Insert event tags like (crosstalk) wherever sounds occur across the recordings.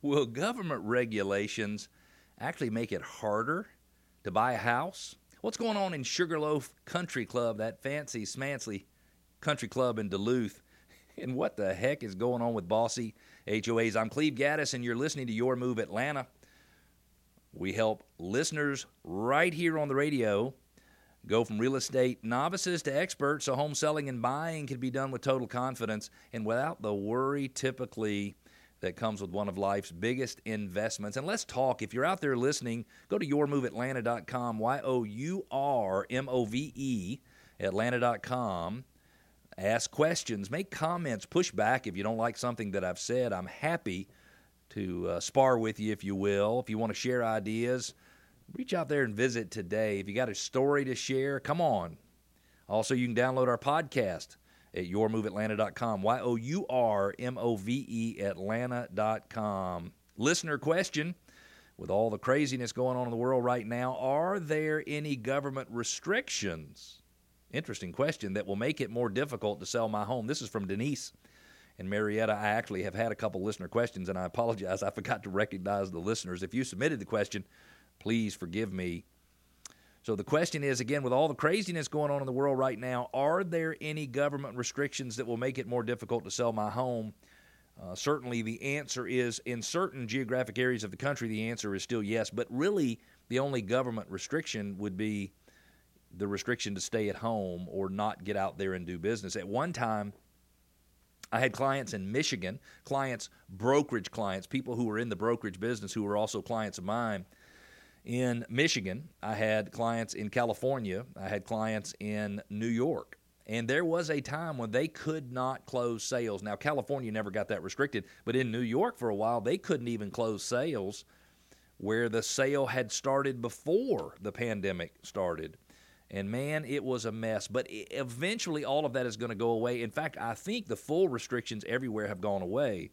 Will government regulations actually make it harder to buy a house? What's going on in Sugarloaf Country Club, that fancy, smancy country club in Duluth? (laughs) And what the heck is going on with bossy HOAs? I'm Cleve Gaddis, and you're listening to Your Move Atlanta. We help listeners right here on the radio go from real estate novices to experts so home selling and buying can be done with total confidence and without the worry typically that comes with one of life's biggest investments. And let's talk. If you're out there listening, go to yourmoveatlanta.com, Y O U R M O V E, Atlanta.com. Ask questions, make comments, push back if you don't like something that I've said. I'm happy to uh, spar with you, if you will. If you want to share ideas, reach out there and visit today. If you got a story to share, come on. Also, you can download our podcast at yourmoveatlanta.com. Y O U R M O V E Atlanta.com. Listener question with all the craziness going on in the world right now, are there any government restrictions? Interesting question that will make it more difficult to sell my home. This is from Denise and Marietta. I actually have had a couple listener questions, and I apologize. I forgot to recognize the listeners. If you submitted the question, please forgive me. So the question is again, with all the craziness going on in the world right now, are there any government restrictions that will make it more difficult to sell my home? Uh, certainly, the answer is in certain geographic areas of the country, the answer is still yes. But really, the only government restriction would be the restriction to stay at home or not get out there and do business. At one time, I had clients in Michigan, clients, brokerage clients, people who were in the brokerage business who were also clients of mine in Michigan. I had clients in California. I had clients in New York. And there was a time when they could not close sales. Now, California never got that restricted, but in New York for a while, they couldn't even close sales where the sale had started before the pandemic started. And man, it was a mess. But eventually, all of that is going to go away. In fact, I think the full restrictions everywhere have gone away.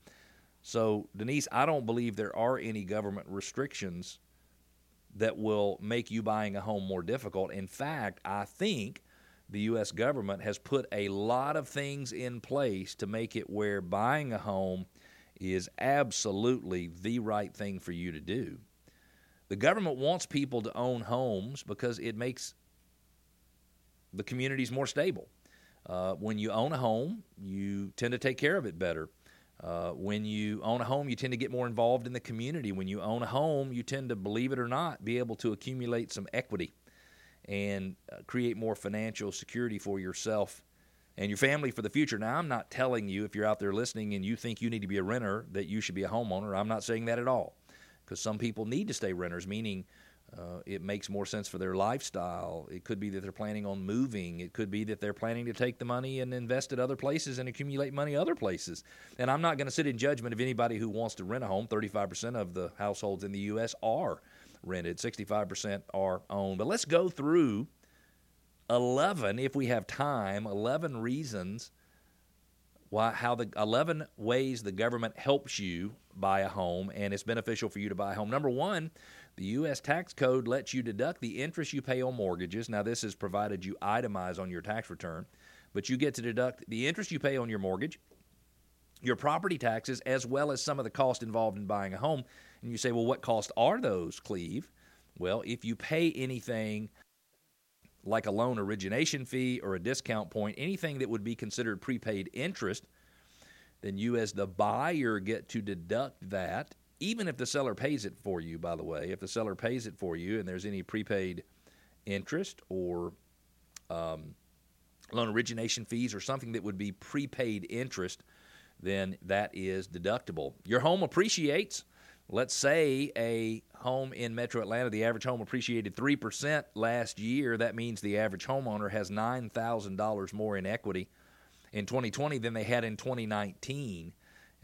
So, Denise, I don't believe there are any government restrictions that will make you buying a home more difficult. In fact, I think the U.S. government has put a lot of things in place to make it where buying a home is absolutely the right thing for you to do. The government wants people to own homes because it makes the communities more stable. Uh, when you own a home, you tend to take care of it better. Uh, when you own a home, you tend to get more involved in the community. When you own a home, you tend to, believe it or not, be able to accumulate some equity and uh, create more financial security for yourself and your family for the future. Now, I'm not telling you, if you're out there listening and you think you need to be a renter, that you should be a homeowner. I'm not saying that at all. Because some people need to stay renters, meaning uh, it makes more sense for their lifestyle. It could be that they're planning on moving. It could be that they're planning to take the money and invest it other places and accumulate money other places. And I'm not going to sit in judgment of anybody who wants to rent a home. 35% of the households in the U.S. are rented, 65% are owned. But let's go through 11, if we have time, 11 reasons why, how the 11 ways the government helps you buy a home and it's beneficial for you to buy a home. Number one, the U.S. tax code lets you deduct the interest you pay on mortgages. Now, this is provided you itemize on your tax return, but you get to deduct the interest you pay on your mortgage, your property taxes, as well as some of the cost involved in buying a home. And you say, well, what cost are those, Cleve? Well, if you pay anything like a loan origination fee or a discount point, anything that would be considered prepaid interest, then you, as the buyer, get to deduct that even if the seller pays it for you, by the way, if the seller pays it for you and there's any prepaid interest or um, loan origination fees or something that would be prepaid interest, then that is deductible. Your home appreciates. Let's say a home in Metro Atlanta, the average home appreciated 3% last year. That means the average homeowner has $9,000 more in equity in 2020 than they had in 2019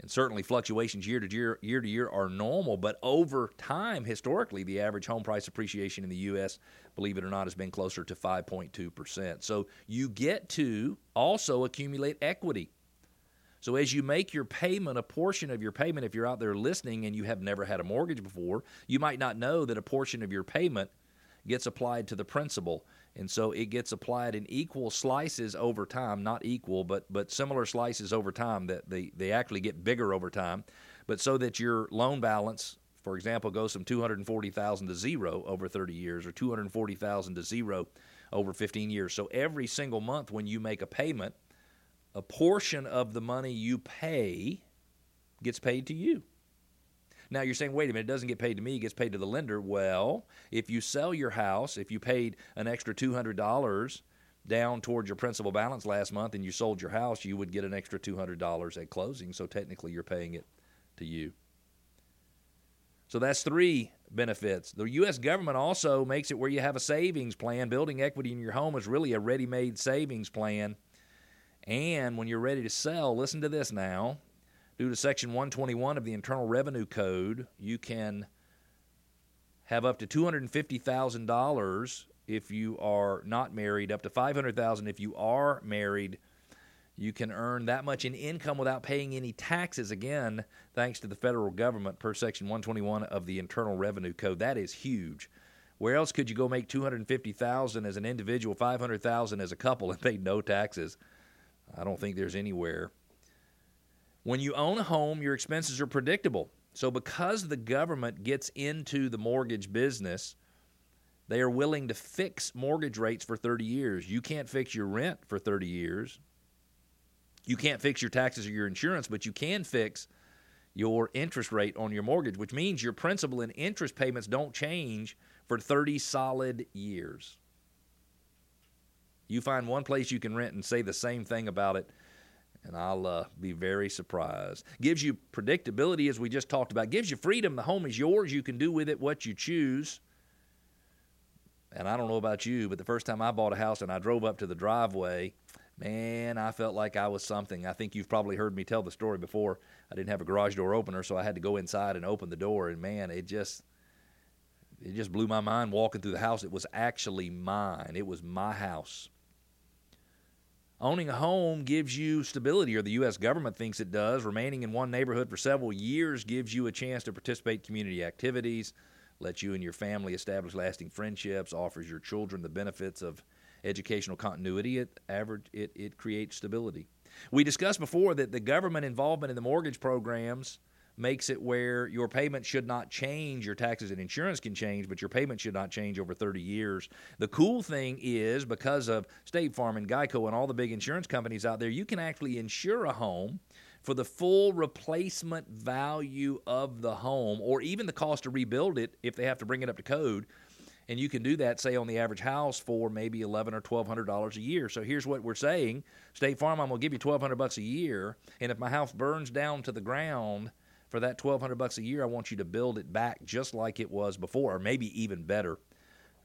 and certainly fluctuations year to year year to year are normal but over time historically the average home price appreciation in the US believe it or not has been closer to 5.2%. So you get to also accumulate equity. So as you make your payment a portion of your payment if you're out there listening and you have never had a mortgage before, you might not know that a portion of your payment gets applied to the principal and so it gets applied in equal slices over time not equal but but similar slices over time that they, they actually get bigger over time but so that your loan balance, for example, goes from 240,000 to zero over 30 years or 240,000 to zero over 15 years. So every single month when you make a payment, a portion of the money you pay gets paid to you. Now you're saying, wait a minute, it doesn't get paid to me, it gets paid to the lender. Well, if you sell your house, if you paid an extra $200 down towards your principal balance last month and you sold your house, you would get an extra $200 at closing. So technically, you're paying it to you. So that's three benefits. The U.S. government also makes it where you have a savings plan. Building equity in your home is really a ready made savings plan. And when you're ready to sell, listen to this now due to Section 121 of the Internal Revenue Code, you can have up to $250,000 if you are not married, up to 500,000 if you are married. You can earn that much in income without paying any taxes again thanks to the federal government per section 121 of the Internal Revenue Code. That is huge. Where else could you go make 250,000 as an individual, 500,000 as a couple and pay no taxes? I don't think there's anywhere. When you own a home, your expenses are predictable. So, because the government gets into the mortgage business, they are willing to fix mortgage rates for 30 years. You can't fix your rent for 30 years. You can't fix your taxes or your insurance, but you can fix your interest rate on your mortgage, which means your principal and interest payments don't change for 30 solid years. You find one place you can rent and say the same thing about it and I'll uh, be very surprised. Gives you predictability, as we just talked about. Gives you freedom. The home is yours. You can do with it what you choose. And I don't know about you, but the first time I bought a house and I drove up to the driveway, man, I felt like I was something. I think you've probably heard me tell the story before. I didn't have a garage door opener, so I had to go inside and open the door. And man, it just it just blew my mind walking through the house. It was actually mine. It was my house. Owning a home gives you stability, or the U.S. government thinks it does. Remaining in one neighborhood for several years gives you a chance to participate in community activities, lets you and your family establish lasting friendships, offers your children the benefits of educational continuity. It, average, it, it creates stability. We discussed before that the government involvement in the mortgage programs – makes it where your payment should not change. Your taxes and insurance can change, but your payment should not change over 30 years. The cool thing is because of State Farm and Geico and all the big insurance companies out there, you can actually insure a home for the full replacement value of the home or even the cost to rebuild it if they have to bring it up to code. And you can do that, say, on the average house for maybe eleven or twelve hundred dollars a year. So here's what we're saying: State Farm, I'm gonna give you twelve hundred bucks a year, and if my house burns down to the ground, for that 1200 bucks a year, I want you to build it back just like it was before, or maybe even better.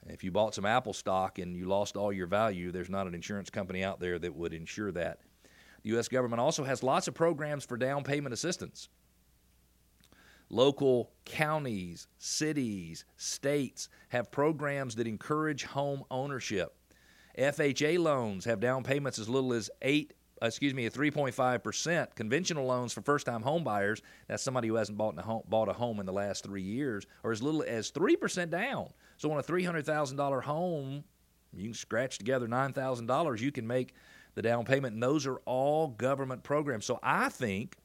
If you bought some Apple stock and you lost all your value, there's not an insurance company out there that would insure that. The U.S. government also has lots of programs for down payment assistance. Local counties, cities, states have programs that encourage home ownership. FHA loans have down payments as little as 8 excuse me, a 3.5%. Conventional loans for first-time homebuyers, that's somebody who hasn't bought a home, bought a home in the last three years, are as little as 3% down. So on a $300,000 home, you can scratch together $9,000. You can make the down payment, and those are all government programs. So I think,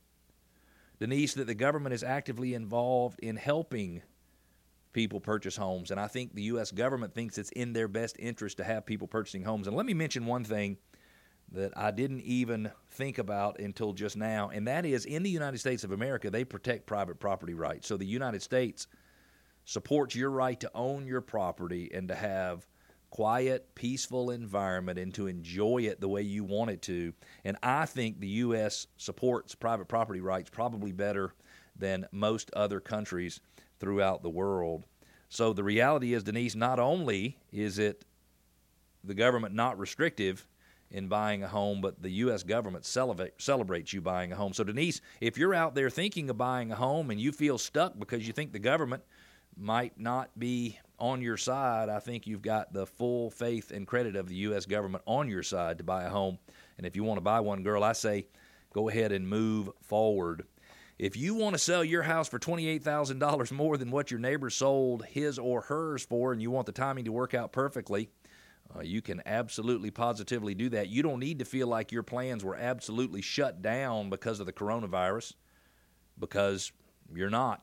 Denise, that the government is actively involved in helping people purchase homes, and I think the U.S. government thinks it's in their best interest to have people purchasing homes. And let me mention one thing – that I didn't even think about until just now, and that is in the United States of America, they protect private property rights. So the United States supports your right to own your property and to have quiet, peaceful environment and to enjoy it the way you want it to. And I think the U.S. supports private property rights probably better than most other countries throughout the world. So the reality is, Denise, not only is it the government not restrictive, in buying a home, but the U.S. government celebrate, celebrates you buying a home. So, Denise, if you're out there thinking of buying a home and you feel stuck because you think the government might not be on your side, I think you've got the full faith and credit of the U.S. government on your side to buy a home. And if you want to buy one, girl, I say go ahead and move forward. If you want to sell your house for $28,000 more than what your neighbor sold his or hers for, and you want the timing to work out perfectly, uh, you can absolutely positively do that. You don't need to feel like your plans were absolutely shut down because of the coronavirus, because You're not.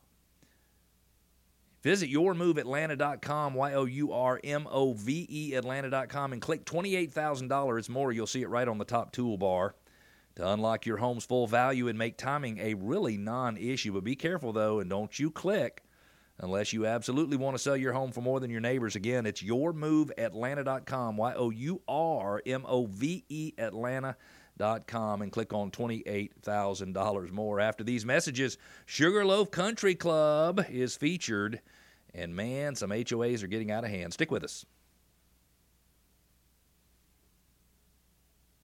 Visit yourmoveatlanta.com, Y O U R M O V E Atlanta.com, and click $28,000 more. You'll see it right on the top toolbar to unlock your home's full value and make timing a really non issue. But be careful, though, and don't you click unless you absolutely want to sell your home for more than your neighbors. Again, it's yourmoveatlanta.com, Y O U R M O V E Atlanta.com, and click on $28,000 more. After these messages, Sugarloaf Country Club is featured, and man, some HOAs are getting out of hand. Stick with us.